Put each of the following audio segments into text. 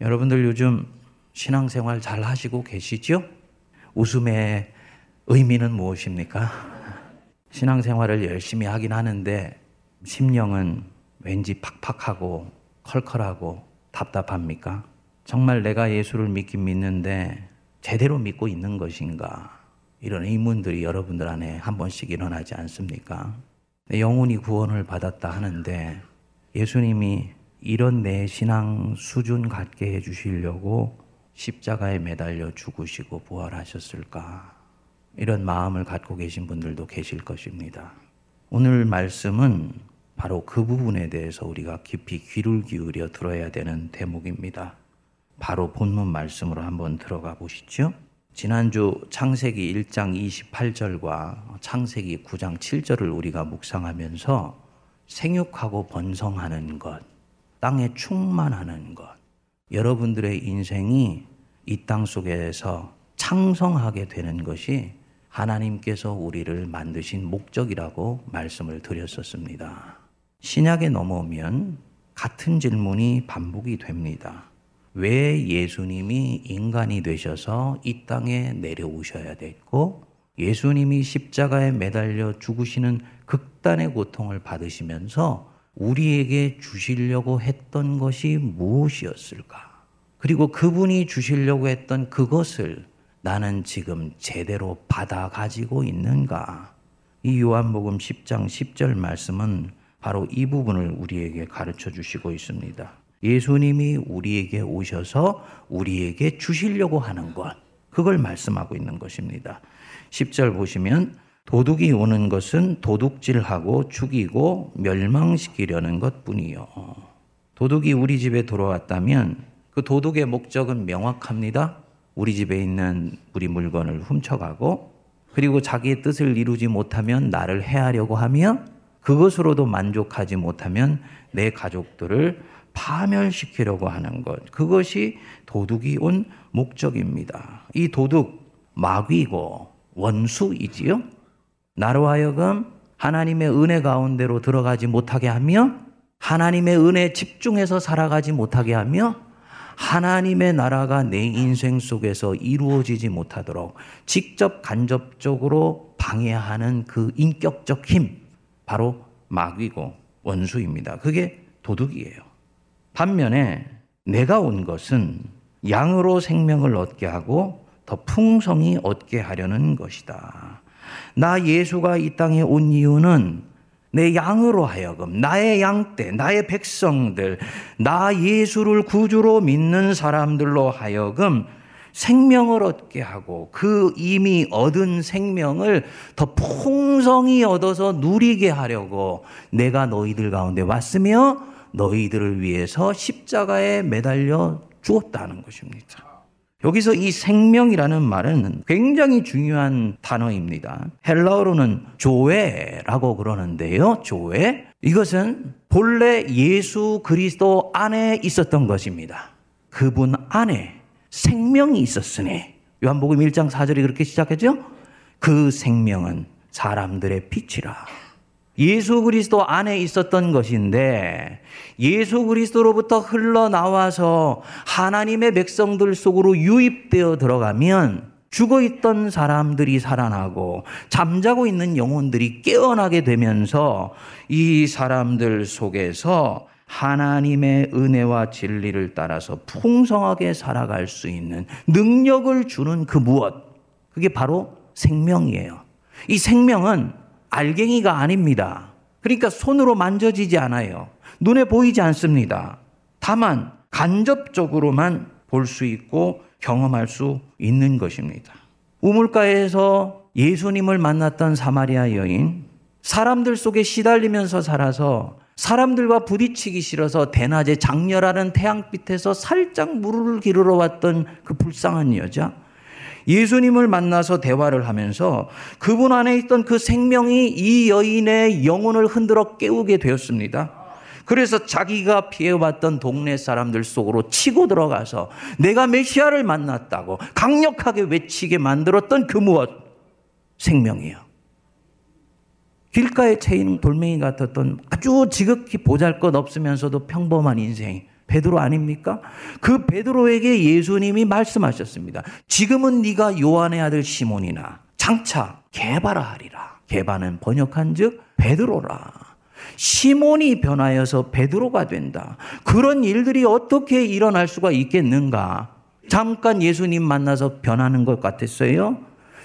여러분들 요즘 신앙생활 잘 하시고 계시죠? 웃음의 의미는 무엇입니까? 신앙생활을 열심히 하긴 하는데 심령은 왠지 팍팍하고 컬컬하고 답답합니까? 정말 내가 예수를 믿긴 믿는데 제대로 믿고 있는 것인가? 이런 의문들이 여러분들 안에 한 번씩 일어나지 않습니까? 영혼이 구원을 받았다 하는데 예수님이 이런 내 신앙 수준 갖게 해주시려고 십자가에 매달려 죽으시고 부활하셨을까? 이런 마음을 갖고 계신 분들도 계실 것입니다. 오늘 말씀은 바로 그 부분에 대해서 우리가 깊이 귀를 기울여 들어야 되는 대목입니다. 바로 본문 말씀으로 한번 들어가 보시죠. 지난주 창세기 1장 28절과 창세기 9장 7절을 우리가 묵상하면서 생육하고 번성하는 것, 땅에 충만하는 것, 여러분들의 인생이 이 땅 속에서 창성하게 되는 것이 하나님께서 우리를 만드신 목적이라고 말씀을 드렸었습니다. 신약에 넘어오면 같은 질문이 반복이 됩니다. 왜 예수님이 인간이 되셔서 이 땅에 내려오셔야 됐고 예수님이 십자가에 매달려 죽으시는 극단의 고통을 받으시면서 우리에게 주시려고 했던 것이 무엇이었을까? 그리고 그분이 주시려고 했던 그것을 나는 지금 제대로 받아 가지고 있는가? 이 요한복음 10장 10절 말씀은 바로 이 부분을 우리에게 가르쳐 주시고 있습니다. 예수님이 우리에게 오셔서 우리에게 주시려고 하는 것, 그걸 말씀하고 있는 것입니다. 10절 보시면 도둑이 오는 것은 도둑질하고 죽이고 멸망시키려는 것 뿐이요. 도둑이 우리 집에 들어왔다면 그 도둑의 목적은 명확합니다. 우리 집에 있는 우리 물건을 훔쳐가고 그리고 자기의 뜻을 이루지 못하면 나를 해하려고 하며 그것으로도 만족하지 못하면 내 가족들을 파멸시키려고 하는 것. 그것이 도둑이 온 목적입니다. 이 도둑 마귀고 원수이지요. 나로 하여금 하나님의 은혜 가운데로 들어가지 못하게 하며 하나님의 은혜에 집중해서 살아가지 못하게 하며 하나님의 나라가 내 인생 속에서 이루어지지 못하도록 직접 간접적으로 방해하는 그 인격적 힘, 바로 마귀고 원수입니다. 그게 도둑이에요. 반면에 내가 온 것은 양으로 생명을 얻게 하고 더 풍성히 얻게 하려는 것이다. 나 예수가 이 땅에 온 이유는 내 양으로 하여금 나의 양떼, 나의 백성들, 나 예수를 구주로 믿는 사람들로 하여금 생명을 얻게 하고 그 이미 얻은 생명을 더 풍성히 얻어서 누리게 하려고 내가 너희들 가운데 왔으며 너희들을 위해서 십자가에 매달려 주었다는 것입니다. 여기서 이 생명이라는 말은 굉장히 중요한 단어입니다. 헬라어로는 조회라고 그러는데요. 조회. 이것은 본래 예수 그리스도 안에 있었던 것입니다. 그분 안에 생명이 있었으니 요한복음 1장 4절이 그렇게 시작하죠? 그 생명은 사람들의 빛이라. 예수 그리스도 안에 있었던 것인데 예수 그리스도로부터 흘러나와서 하나님의 백성들 속으로 유입되어 들어가면 죽어 있던 사람들이 살아나고 잠자고 있는 영혼들이 깨어나게 되면서 이 사람들 속에서 하나님의 은혜와 진리를 따라서 풍성하게 살아갈 수 있는 능력을 주는 그 무엇. 그게 바로 생명이에요. 이 생명은 알갱이가 아닙니다. 그러니까 손으로 만져지지 않아요. 눈에 보이지 않습니다. 다만 간접적으로만 볼 수 있고 경험할 수 있는 것입니다. 우물가에서 예수님을 만났던 사마리아 여인, 사람들 속에 시달리면서 살아서 사람들과 부딪히기 싫어서 대낮에 장렬하는 태양빛에서 살짝 물을 기르러 왔던 그 불쌍한 여자, 예수님을 만나서 대화를 하면서 그분 안에 있던 그 생명이 이 여인의 영혼을 흔들어 깨우게 되었습니다. 그래서 자기가 피해왔던 동네 사람들 속으로 치고 들어가서 내가 메시아를 만났다고 강력하게 외치게 만들었던 그 무엇? 생명이에요. 길가에 채인 돌멩이 같았던 아주 지극히 보잘 것 없으면서도 평범한 인생, 베드로 아닙니까? 그 베드로에게 예수님이 말씀하셨습니다. 지금은 네가 요한의 아들 시몬이나 장차 개바라 하리라. 개바는 번역한즉 베드로라. 시몬이 변하여서 베드로가 된다. 그런 일들이 어떻게 일어날 수가 있겠는가? 잠깐 예수님 만나서 변하는 것 같았어요.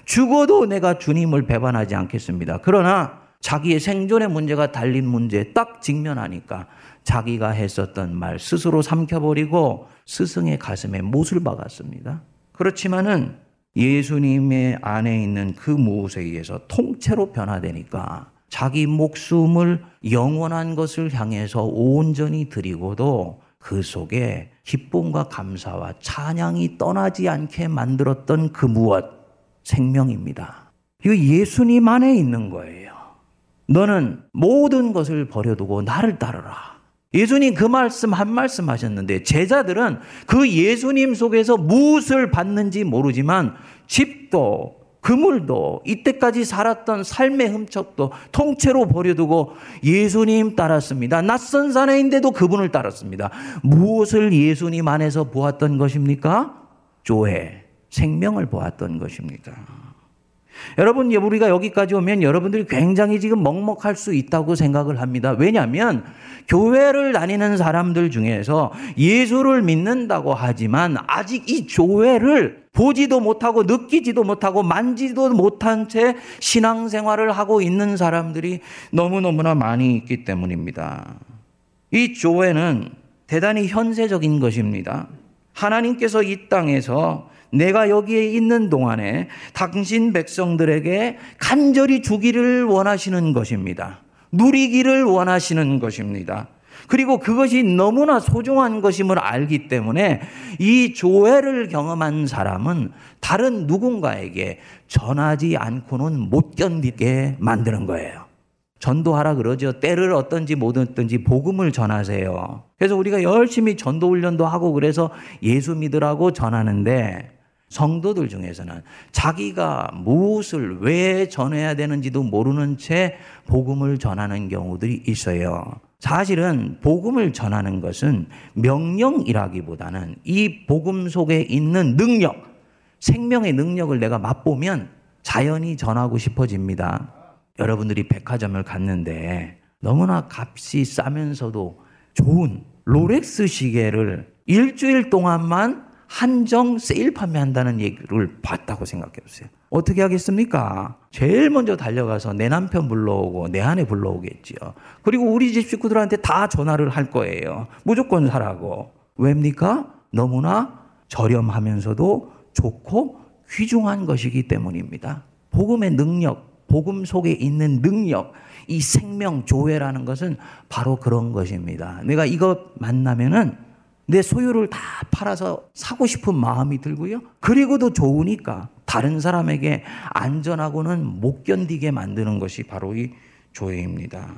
죽어도 내가 주님을 배반하지 않겠습니다. 그러나 자기의 생존의 문제가 달린 문제에 딱 직면하니까 자기가 했었던 말 스스로 삼켜버리고 스승의 가슴에 못을 박았습니다. 그렇지만은 예수님의 안에 있는 그 무엇에 의해서 통째로 변화되니까 자기 목숨을 영원한 것을 향해서 온전히 드리고도 그 속에 기쁨과 감사와 찬양이 떠나지 않게 만들었던 그 무엇 생명입니다. 이거 예수님 안에 있는 거예요. 너는 모든 것을 버려두고 나를 따르라. 예수님 그 말씀 한 말씀 하셨는데 제자들은 그 예수님 속에서 무엇을 받는지 모르지만 집도 그물도 이때까지 살았던 삶의 흠척도 통째로 버려두고 예수님 따랐습니다. 낯선 사내인데도 그분을 따랐습니다. 무엇을 예수님 안에서 보았던 것입니까? 조회, 생명을 보았던 것입니다. 여러분, 우리가 여기까지 오면 여러분들이 굉장히 지금 먹먹할 수 있다고 생각을 합니다. 왜냐하면 교회를 다니는 사람들 중에서 예수를 믿는다고 하지만 아직 이 교회를 보지도 못하고 느끼지도 못하고 만지도 못한 채 신앙생활을 하고 있는 사람들이 너무너무나 많이 있기 때문입니다. 이 교회는 대단히 현세적인 것입니다. 하나님께서 이 땅에서 내가 여기에 있는 동안에 당신 백성들에게 간절히 주기를 원하시는 것입니다. 누리기를 원하시는 것입니다. 그리고 그것이 너무나 소중한 것임을 알기 때문에 이 조회를 경험한 사람은 다른 누군가에게 전하지 않고는 못 견디게 만드는 거예요. 전도하라 그러죠. 때를 어떤지 못 어떤지 복음을 전하세요. 그래서 우리가 열심히 전도 훈련도 하고 그래서 예수 믿으라고 전하는데 성도들 중에서는 자기가 무엇을 왜 전해야 되는지도 모르는 채 복음을 전하는 경우들이 있어요. 사실은 복음을 전하는 것은 명령이라기보다는 이 복음 속에 있는 능력, 생명의 능력을 내가 맛보면 자연히 전하고 싶어집니다. 여러분들이 백화점을 갔는데 너무나 값이 싸면서도 좋은 롤렉스 시계를 일주일 동안만 한정 세일 판매한다는 얘기를 봤다고 생각해 보세요. 어떻게 하겠습니까? 제일 먼저 달려가서 내 남편 불러오고 내 아내 불러오겠지요. 그리고 우리 집 식구들한테 다 전화를 할 거예요. 무조건 사라고. 왜입니까? 너무나 저렴하면서도 좋고 귀중한 것이기 때문입니다. 복음의 능력, 복음 속에 있는 능력, 이 생명 조회라는 것은 바로 그런 것입니다. 내가 이거 만나면은 내 소유를 다 팔아서 사고 싶은 마음이 들고요. 그리고도 좋으니까 다른 사람에게 안전하고는 못 견디게 만드는 것이 바로 이 조회입니다.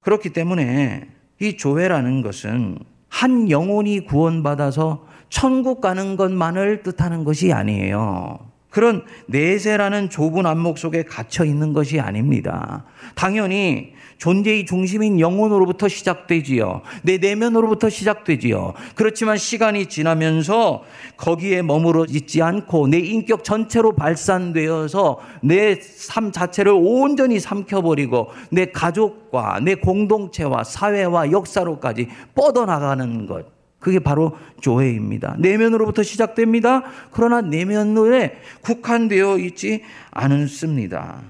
그렇기 때문에 이 조회라는 것은 한 영혼이 구원받아서 천국 가는 것만을 뜻하는 것이 아니에요. 그런 내세라는 좁은 안목 속에 갇혀 있는 것이 아닙니다. 당연히 존재의 중심인 영혼으로부터 시작되지요. 내 내면으로부터 시작되지요. 그렇지만 시간이 지나면서 거기에 머무러 있지 않고 내 인격 전체로 발산되어서 내 삶 자체를 온전히 삼켜버리고 내 가족과 내 공동체와 사회와 역사로까지 뻗어나가는 것. 그게 바로 조회입니다. 내면으로부터 시작됩니다. 그러나 내면에 국한되어 있지 않습니다.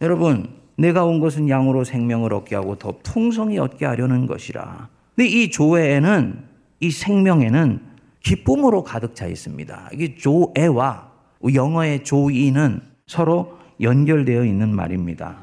여러분, 내가 온 것은 양으로 생명을 얻게 하고 더 풍성히 얻게 하려는 것이라. 근데 이 조회에는 이 생명에는 기쁨으로 가득 차 있습니다. 이게 조애와 영어의 조이는 서로 연결되어 있는 말입니다.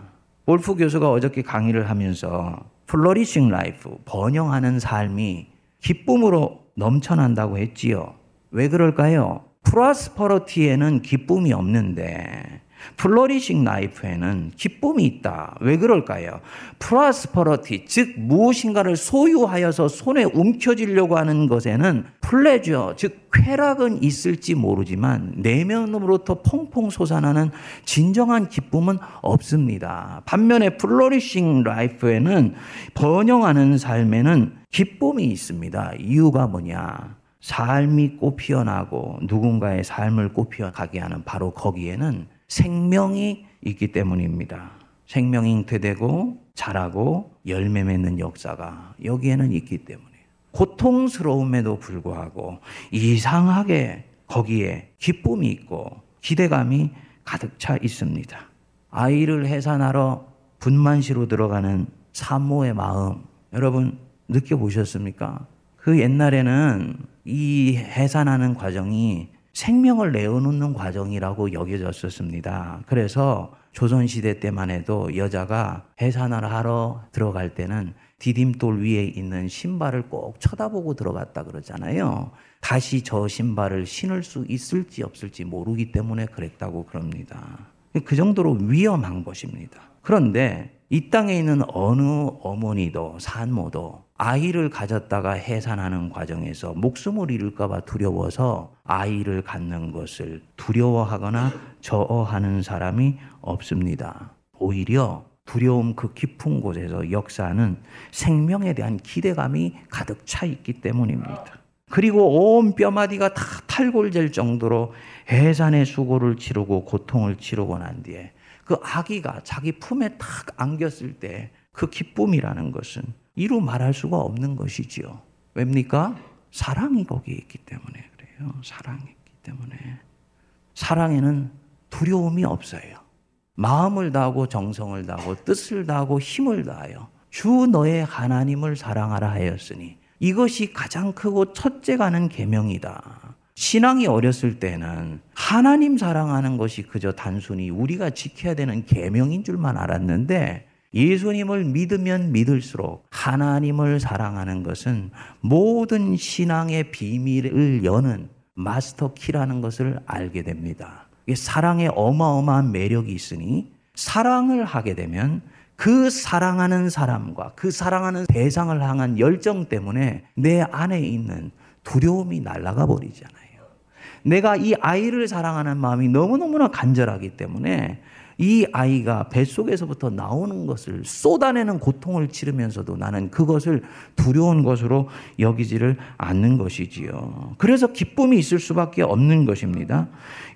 볼프 교수가 어저께 강의를 하면서 flourishing life, 번영하는 삶이 기쁨으로 넘쳐난다고 했지요. 왜 그럴까요? prosperity에는 기쁨이 없는데 flourishing life에는 기쁨이 있다. 왜 그럴까요? prosperity, 즉 무엇인가를 소유하여서 손에 움켜쥐려고 하는 것에는 pleasure, 즉 쾌락은 있을지 모르지만 내면으로부터 퐁퐁 솟아나는 진정한 기쁨은 없습니다. 반면에 flourishing life에는 번영하는 삶에는 기쁨이 있습니다. 이유가 뭐냐? 삶이 꽃피어나고 누군가의 삶을 꽃피어가게 하는 바로 거기에는 생명이 있기 때문입니다. 생명이 잉태되고 자라고 열매 맺는 역사가 여기에는 있기 때문에 고통스러움에도 불구하고 이상하게 거기에 기쁨이 있고 기대감이 가득 차 있습니다. 아이를 해산하러 분만시로 들어가는 산모의 마음 여러분 느껴보셨습니까? 그 옛날에는 이 해산하는 과정이 생명을 내어놓는 과정이라고 여겨졌었습니다. 그래서 조선시대 때만 해도 여자가 해산을 하러 들어갈 때는 디딤돌 위에 있는 신발을 꼭 쳐다보고 들어갔다 그러잖아요. 다시 저 신발을 신을 수 있을지 없을지 모르기 때문에 그랬다고 그럽니다. 그 정도로 위험한 것입니다. 그런데 이 땅에 있는 어느 어머니도 산모도 아이를 가졌다가 해산하는 과정에서 목숨을 잃을까봐 두려워서 아이를 갖는 것을 두려워하거나 저어하는 사람이 없습니다. 오히려 두려움 그 깊은 곳에서 역사는 생명에 대한 기대감이 가득 차 있기 때문입니다. 그리고 온 뼈마디가 다 탈골될 정도로 해산의 수고를 치르고 고통을 치르고 난 뒤에 그 아기가 자기 품에 탁 안겼을 때 그 기쁨이라는 것은 이루 말할 수가 없는 것이지요. 왜입니까? 사랑이 거기에 있기 때문에 그래요. 사랑이 있기 때문에. 사랑에는 두려움이 없어요. 마음을 다하고 정성을 다하고 뜻을 다하고 힘을 다하여 주 너의 하나님을 사랑하라 하였으니 이것이 가장 크고 첫째 가는 계명이다. 신앙이 어렸을 때는 하나님 사랑하는 것이 그저 단순히 우리가 지켜야 되는 계명인 줄만 알았는데 예수님을 믿으면 믿을수록 하나님을 사랑하는 것은 모든 신앙의 비밀을 여는 마스터 키라는 것을 알게 됩니다. 사랑에 어마어마한 매력이 있으니 사랑을 하게 되면 그 사랑하는 사람과 그 사랑하는 대상을 향한 열정 때문에 내 안에 있는 두려움이 날아가 버리잖아요. 내가 이 아이를 사랑하는 마음이 너무너무나 간절하기 때문에 이 아이가 뱃속에서부터 나오는 것을 쏟아내는 고통을 치르면서도 나는 그것을 두려운 것으로 여기지를 않는 것이지요. 그래서 기쁨이 있을 수밖에 없는 것입니다.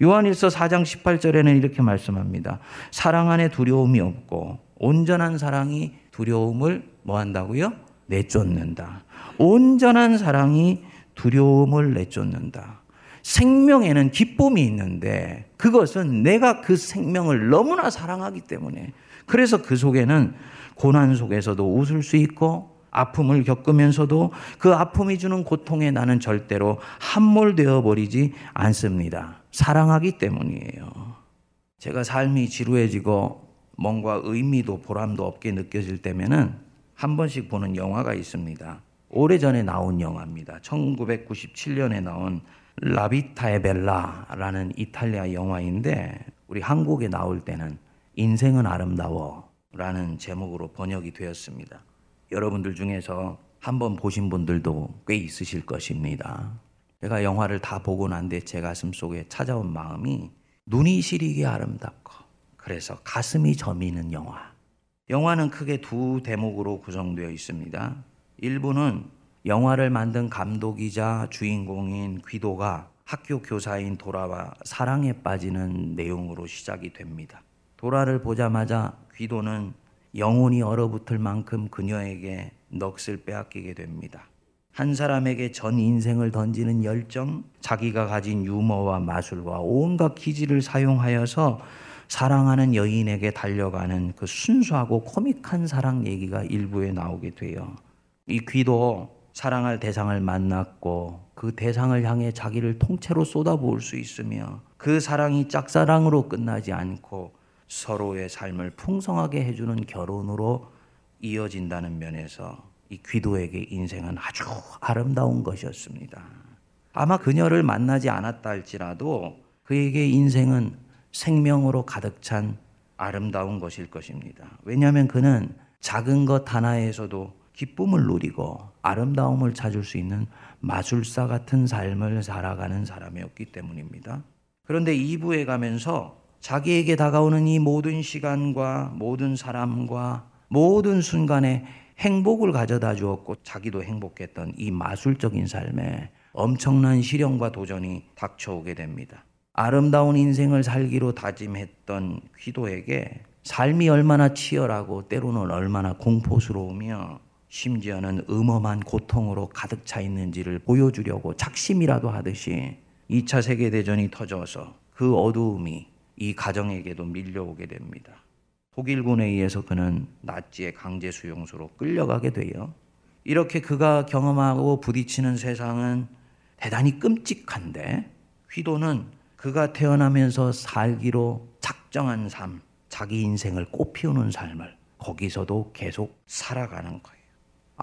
요한일서 4장 18절에는 이렇게 말씀합니다. 사랑 안에 두려움이 없고 온전한 사랑이 두려움을 뭐 한다고요? 내쫓는다. 온전한 사랑이 두려움을 내쫓는다. 생명에는 기쁨이 있는데 그것은 내가 그 생명을 너무나 사랑하기 때문에 그래서 그 속에는 고난 속에서도 웃을 수 있고 아픔을 겪으면서도 그 아픔이 주는 고통에 나는 절대로 함몰되어 버리지 않습니다. 사랑하기 때문이에요. 제가 삶이 지루해지고 뭔가 의미도 보람도 없게 느껴질 때면은 한 번씩 보는 영화가 있습니다. 오래전에 나온 영화입니다. 1997년에 나온 라비타에 벨라라는 이탈리아 영화인데 우리 한국에 나올 때는 인생은 아름다워라는 제목으로 번역이 되었습니다. 여러분들 중에서 한번 보신 분들도 꽤 있으실 것입니다. 제가 영화를 다 보고 난 뒤에 제 가슴 속에 찾아온 마음이 눈이 시리게 아름답고 그래서 가슴이 저미는 영화. 영화는 크게 두 대목으로 구성되어 있습니다. 일부는 영화를 만든 감독이자 주인공인 귀도가 학교 교사인 도라와 사랑에 빠지는 내용으로 시작이 됩니다. 도라를 보자마자 귀도는 영혼이 얼어붙을 만큼 그녀에게 넋을 빼앗기게 됩니다. 한 사람에게 전 인생을 던지는 열정, 자기가 가진 유머와 마술과 온갖 기지를 사용하여서 사랑하는 여인에게 달려가는 그 순수하고 코믹한 사랑 얘기가 일부에 나오게 돼요. 이 귀도 사랑할 대상을 만났고 그 대상을 향해 자기를 통째로 쏟아부을 수 있으며 그 사랑이 짝사랑으로 끝나지 않고 서로의 삶을 풍성하게 해주는 결혼으로 이어진다는 면에서 이 귀도에게 인생은 아주 아름다운 것이었습니다. 아마 그녀를 만나지 않았다 할지라도 그에게 인생은 생명으로 가득 찬 아름다운 것일 것입니다. 왜냐하면 그는 작은 것 하나에서도 기쁨을 누리고 아름다움을 찾을 수 있는 마술사 같은 삶을 살아가는 사람이었기 때문입니다. 그런데 2부에 가면서 자기에게 다가오는 이 모든 시간과 모든 사람과 모든 순간에 행복을 가져다 주었고 자기도 행복했던 이 마술적인 삶에 엄청난 시련과 도전이 닥쳐오게 됩니다. 아름다운 인생을 살기로 다짐했던 휘도에게 삶이 얼마나 치열하고 때로는 얼마나 공포스러우며 심지어는 음험한 고통으로 가득 차 있는지를 보여주려고 작심이라도 하듯이 2차 세계대전이 터져서 그 어두움이 이 가정에게도 밀려오게 됩니다. 독일군에 의해서 그는 나치의 강제 수용소로 끌려가게 돼요. 이렇게 그가 경험하고 부딪히는 세상은 대단히 끔찍한데 휘도는 그가 태어나면서 살기로 작정한 삶, 자기 인생을 꽃피우는 삶을 거기서도 계속 살아가는 거예요.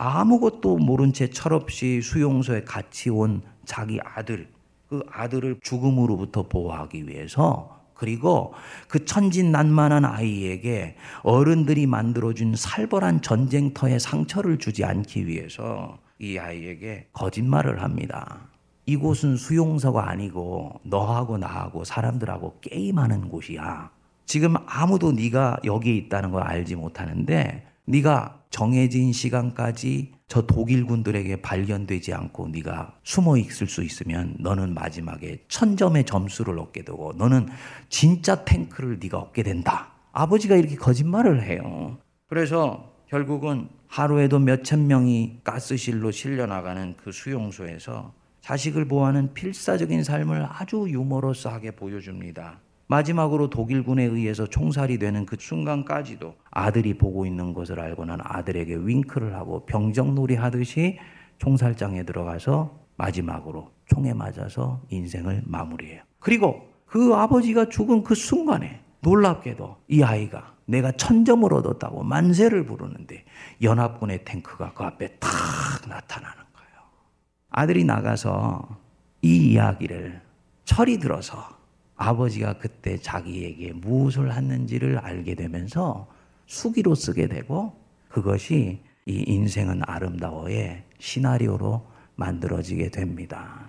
아무것도 모른 채 철없이 수용소에 같이 온 자기 아들, 그 아들을 죽음으로부터 보호하기 위해서 그리고 그 천진난만한 아이에게 어른들이 만들어준 살벌한 전쟁터에 상처를 주지 않기 위해서 이 아이에게 거짓말을 합니다. 이곳은 수용소가 아니고 너하고 나하고 사람들하고 게임하는 곳이야. 지금 아무도 네가 여기에 있다는 걸 알지 못하는데 네가 정해진 시간까지 저 독일군들에게 발견되지 않고 네가 숨어 있을 수 있으면 너는 마지막에 천점의 점수를 얻게 되고 너는 진짜 탱크를 네가 얻게 된다. 아버지가 이렇게 거짓말을 해요. 그래서 결국은 하루에도 몇천 명이 가스실로 실려나가는 그 수용소에서 자식을 보호하는 필사적인 삶을 아주 유머러스하게 보여줍니다. 마지막으로 독일군에 의해서 총살이 되는 그 순간까지도 아들이 보고 있는 것을 알고는 아들에게 윙크를 하고 병정놀이 하듯이 총살장에 들어가서 마지막으로 총에 맞아서 인생을 마무리해요. 그리고 그 아버지가 죽은 그 순간에 놀랍게도 이 아이가 내가 천점을 얻었다고 만세를 부르는데 연합군의 탱크가 그 앞에 탁 나타나는 거예요. 아들이 나가서 이 이야기를 철이 들어서 아버지가 그때 자기에게 무엇을 했는지를 알게 되면서 수기로 쓰게 되고 그것이 이 인생은 아름다워의 시나리오로 만들어지게 됩니다.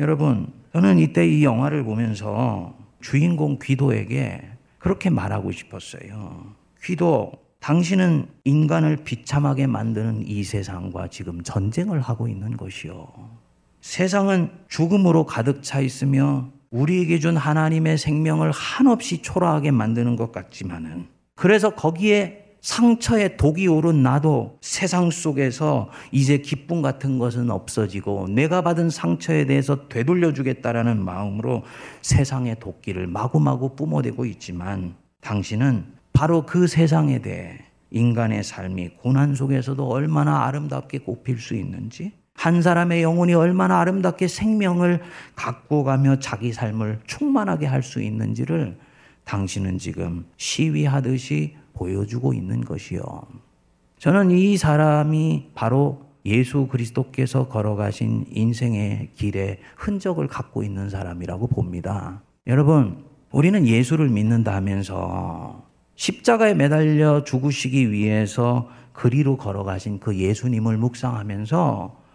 여러분, 저는 이때 이 영화를 보면서 주인공 귀도에게 그렇게 말하고 싶었어요. 귀도, 당신은 인간을 비참하게 만드는 이 세상과 지금 전쟁을 하고 있는 것이요. 세상은 죽음으로 가득 차 있으며 우리에게 준 하나님의 생명을 한없이 초라하게 만드는 것 같지만은 그래서 거기에 상처에 독이 오른 나도 세상 속에서 이제 기쁨 같은 것은 없어지고 내가 받은 상처에 대해서 되돌려 주겠다라는 마음으로 세상의 도끼를 마구마구 뿜어대고 있지만 당신은 바로 그 세상에 대해 인간의 삶이 고난 속에서도 얼마나 아름답게 꼽힐 수 있는지 한 사람의 영혼이 얼마나 아름답게 생명을 갖고 가며 자기 삶을 충만하게 할 수 있는지를 당신은 지금 시위하듯이 보여주고 있는 것이요. 저는 이 사람이 바로 예수 그리스도께서 걸어가신 인생의 길에 흔적을 갖고 있는 사람이라고 봅니다. 여러분, 우리는 예수를 믿는다 하면서 십자가에 매달려 죽으시기 위해서 그리로 걸어가신 그 예수님을 묵상하면서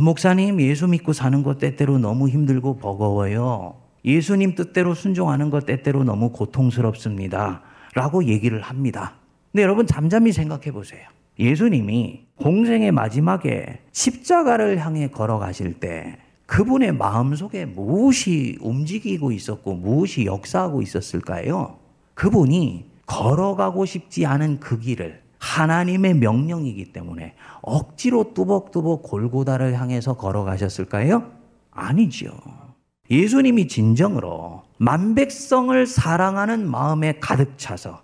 목사님, 예수 믿고 사는 것 때때로 너무 힘들고 버거워요. 예수님 뜻대로 순종하는 것 때때로 너무 고통스럽습니다. 라고 얘기를 합니다. 근데 여러분 잠잠히 생각해 보세요. 예수님이 공생의 마지막에 십자가를 향해 걸어가실 때 그분의 마음속에 무엇이 움직이고 있었고 무엇이 역사하고 있었을까요? 그분이 걸어가고 싶지 않은 그 길을 하나님의 명령이기 때문에 억지로 뚜벅뚜벅 골고다를 향해서 걸어가셨을까요? 아니죠. 예수님이 진정으로 만백성을 사랑하는 마음에 가득 차서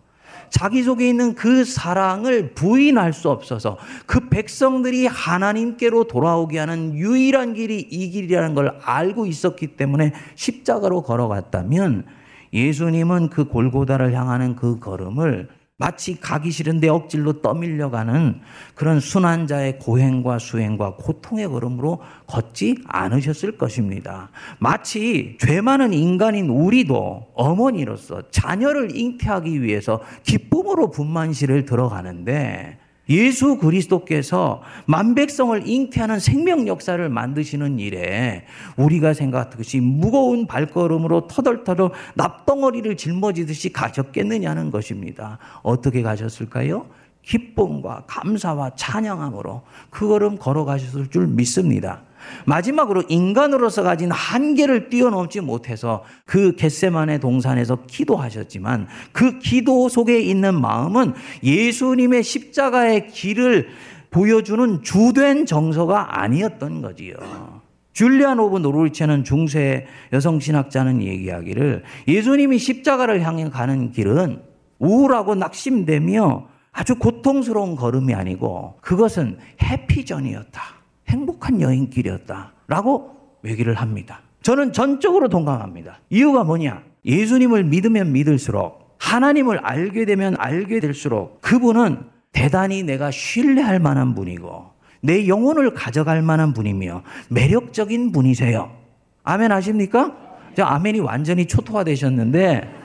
자기 속에 있는 그 사랑을 부인할 수 없어서 그 백성들이 하나님께로 돌아오게 하는 유일한 길이 이 길이라는 걸 알고 있었기 때문에 십자가로 걸어갔다면 예수님은 그 골고다를 향하는 그 걸음을 마치 가기 싫은데 억질로 떠밀려가는 그런 순환자의 고행과 수행과 고통의 걸음으로 걷지 않으셨을 것입니다. 마치 죄 많은 인간인 우리도 어머니로서 자녀를 잉태하기 위해서 기쁨으로 분만실을 들어가는데 예수 그리스도께서 만백성을 잉태하는 생명 역사를 만드시는 일에 우리가 생각하듯이 무거운 발걸음으로 터덜터덜 납덩어리를 짊어지듯이 가셨겠느냐는 것입니다. 어떻게 가셨을까요? 기쁨과 감사와 찬양함으로 그 걸음 걸어가셨을 줄 믿습니다. 마지막으로 인간으로서 가진 한계를 뛰어넘지 못해서 그 겟세만의 동산에서 기도하셨지만 그 기도 속에 있는 마음은 예수님의 십자가의 길을 보여주는 주된 정서가 아니었던 거지요. Julian of Norwich는 중세 여성 신학자는 얘기하기를 예수님이 십자가를 향해 가는 길은 우울하고 낙심되며 아주 고통스러운 걸음이 아니고 그것은 happy journey였다. 행복한 여행길이었다. 라고 얘기를 합니다. 저는 전적으로 동감합니다. 이유가 뭐냐? 예수님을 믿으면 믿을수록 하나님을 알게 되면 알게 될수록 그분은 대단히 내가 신뢰할 만한 분이고 내 영혼을 가져갈 만한 분이며 매력적인 분이세요. 아멘 하십니까? 아멘이 완전히 초토화되셨는데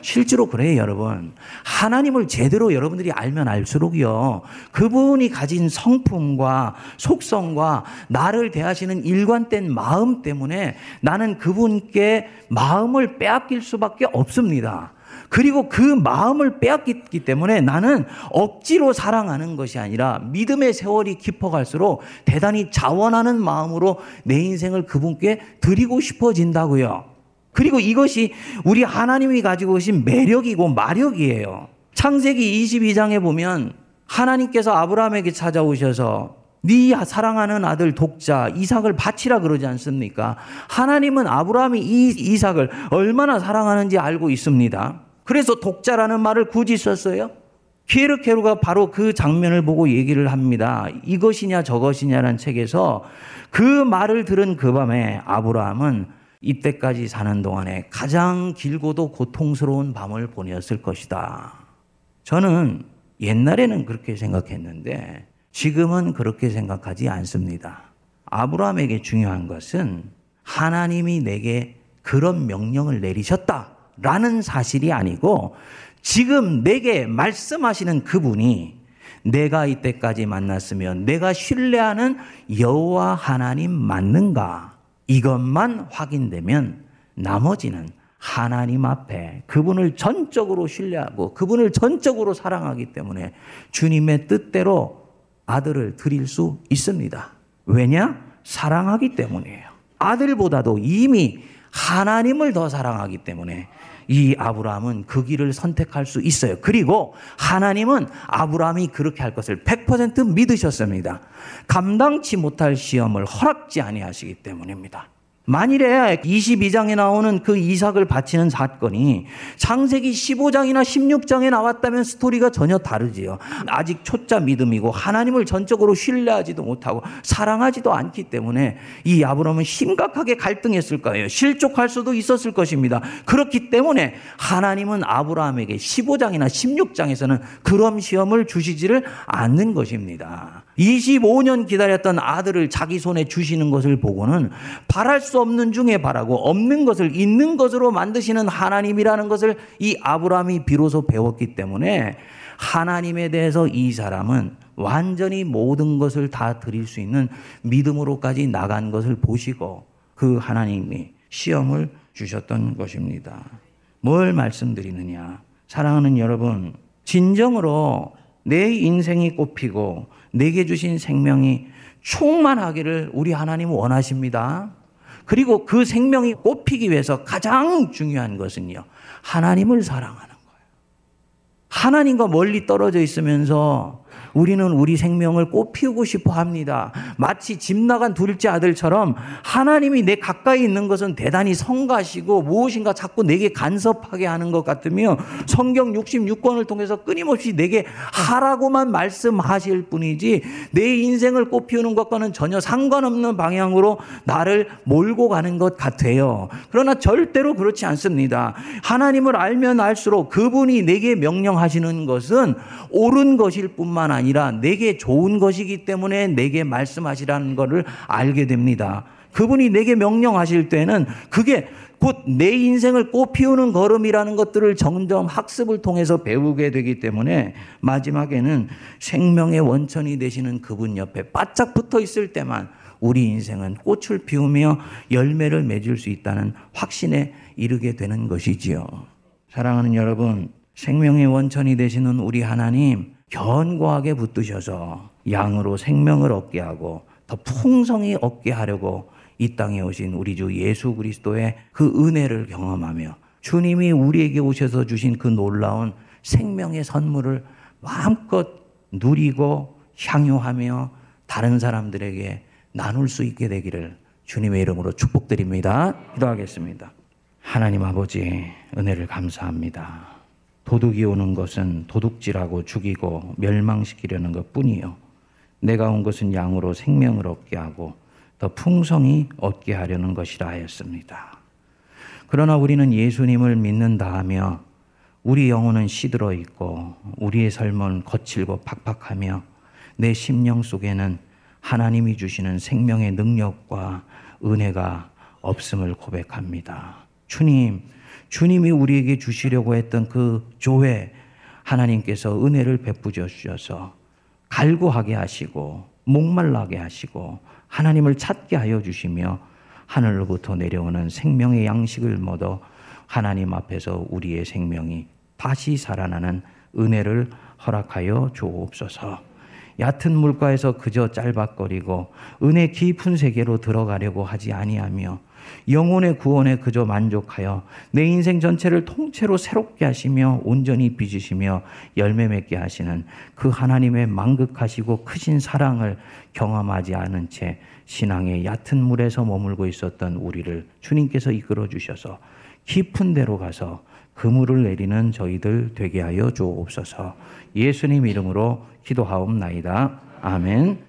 실제로 그래요, 여러분. 하나님을 제대로 여러분들이 알면 알수록요, 그분이 가진 성품과 속성과 나를 대하시는 일관된 마음 때문에 나는 그분께 마음을 빼앗길 수밖에 없습니다. 그리고 그 마음을 빼앗겼기 때문에 나는 억지로 사랑하는 것이 아니라 믿음의 세월이 깊어갈수록 대단히 자원하는 마음으로 내 인생을 그분께 드리고 싶어진다고요. 그리고 이것이 우리 하나님이 가지고 오신 매력이고 마력이에요. 창세기 22장에 보면 하나님께서 아브라함에게 찾아오셔서 네 사랑하는 아들 독자 이삭을 바치라 그러지 않습니까? 하나님은 아브라함이 이 이삭을 얼마나 사랑하는지 알고 있습니다. 그래서 독자라는 말을 굳이 썼어요. 키에르케루가 바로 그 장면을 보고 얘기를 합니다. 이것이냐 저것이냐라는 책에서 그 말을 들은 그 밤에 아브라함은 이때까지 사는 동안에 가장 길고도 고통스러운 밤을 보냈을 것이다. 저는 옛날에는 그렇게 생각했는데 지금은 그렇게 생각하지 않습니다. 아브라함에게 중요한 것은 하나님이 내게 그런 명령을 내리셨다라는 사실이 아니고 지금 내게 말씀하시는 그분이 내가 이때까지 만났으면 내가 신뢰하는 여호와 하나님 맞는가? 이것만 확인되면 나머지는 하나님 앞에 그분을 전적으로 신뢰하고 그분을 전적으로 사랑하기 때문에 주님의 뜻대로 아들을 드릴 수 있습니다. 왜냐? 사랑하기 때문이에요. 아들보다도 이미 하나님을 더 사랑하기 때문에 이 아브라함은 그 길을 선택할 수 있어요. 그리고 하나님은 아브라함이 그렇게 할 것을 100% 믿으셨습니다. 감당치 못할 시험을 허락지 아니하시기 때문입니다. 만일에 22장에 나오는 그 이삭을 바치는 사건이 창세기 15장이나 16장에 나왔다면 스토리가 전혀 다르지요. 아직 초짜 믿음이고 하나님을 전적으로 신뢰하지도 못하고 사랑하지도 않기 때문에 이 아브라함은 심각하게 갈등했을 거예요. 실족할 수도 있었을 것입니다. 그렇기 때문에 하나님은 아브라함에게 15장이나 16장에서는 그런 시험을 주시지를 않는 것입니다. 25년 기다렸던 아들을 자기 손에 주시는 것을 보고는 바랄 수 없는 중에 바라고 없는 것을 있는 것으로 만드시는 하나님이라는 것을 이 아브라함이 비로소 배웠기 때문에 하나님에 대해서 이 사람은 완전히 모든 것을 다 드릴 수 있는 믿음으로까지 나간 것을 보시고 그 하나님이 시험을 주셨던 것입니다. 뭘 말씀드리느냐? 사랑하는 여러분, 진정으로 내 인생이 꽃피고 내게 주신 생명이 충만하기를 우리 하나님 원하십니다. 그리고 그 생명이 꽃피기 위해서 가장 중요한 것은요. 하나님을 사랑하는 거예요. 하나님과 멀리 떨어져 있으면서 우리는 우리 생명을 꽃피우고 싶어 합니다. 마치 집 나간 둘째 아들처럼 하나님이 내 가까이 있는 것은 대단히 성가시고 무엇인가 자꾸 내게 간섭하게 하는 것 같으며 성경 66권을 통해서 끊임없이 내게 하라고만 말씀하실 뿐이지 내 인생을 꽃피우는 것과는 전혀 상관없는 방향으로 나를 몰고 가는 것 같아요. 그러나 절대로 그렇지 않습니다. 하나님을 알면 알수록 그분이 내게 명령하시는 것은 옳은 것일 뿐만 아니라 내게 좋은 것이기 때문에 내게 말씀하시라는 것을 알게 됩니다. 그분이 내게 명령하실 때는 그게 곧 내 인생을 꽃피우는 걸음이라는 것들을 점점 학습을 통해서 배우게 되기 때문에 마지막에는 생명의 원천이 되시는 그분 옆에 바짝 붙어 있을 때만 우리 인생은 꽃을 피우며 열매를 맺을 수 있다는 확신에 이르게 되는 것이지요. 사랑하는 여러분, 생명의 원천이 되시는 우리 하나님 견고하게 붙드셔서 양으로 생명을 얻게 하고 더 풍성히 얻게 하려고 이 땅에 오신 우리 주 예수 그리스도의 그 은혜를 경험하며 주님이 우리에게 오셔서 주신 그 놀라운 생명의 선물을 마음껏 누리고 향유하며 다른 사람들에게 나눌 수 있게 되기를 주님의 이름으로 축복드립니다. 기도하겠습니다. 하나님 아버지 은혜를 감사합니다. 도둑이 오는 것은 도둑질하고 죽이고 멸망시키려는 것 뿐이요. 내가 온 것은 양으로 생명을 얻게 하고 더 풍성히 얻게 하려는 것이라 하였습니다. 그러나 우리는 예수님을 믿는다 하며 우리 영혼은 시들어 있고 우리의 삶은 거칠고 팍팍하며 내 심령 속에는 하나님이 주시는 생명의 능력과 은혜가 없음을 고백합니다. 주님, 주님이 우리에게 주시려고 했던 그 조회 하나님께서 은혜를 베푸셔 주셔서 갈구하게 하시고 목말라게 하시고 하나님을 찾게 하여 주시며 하늘로부터 내려오는 생명의 양식을 먹어 하나님 앞에서 우리의 생명이 다시 살아나는 은혜를 허락하여 주옵소서. 얕은 물가에서 그저 짤박거리고 은혜 깊은 세계로 들어가려고 하지 아니하며 영혼의 구원에 그저 만족하여 내 인생 전체를 통째로 새롭게 하시며 온전히 빚으시며 열매 맺게 하시는 그 하나님의 망극하시고 크신 사랑을 경험하지 않은 채 신앙의 얕은 물에서 머물고 있었던 우리를 주님께서 이끌어 주셔서 깊은 데로 가서 그물을 내리는 저희들 되게 하여 주옵소서. 예수님 이름으로 기도하옵나이다. 아멘.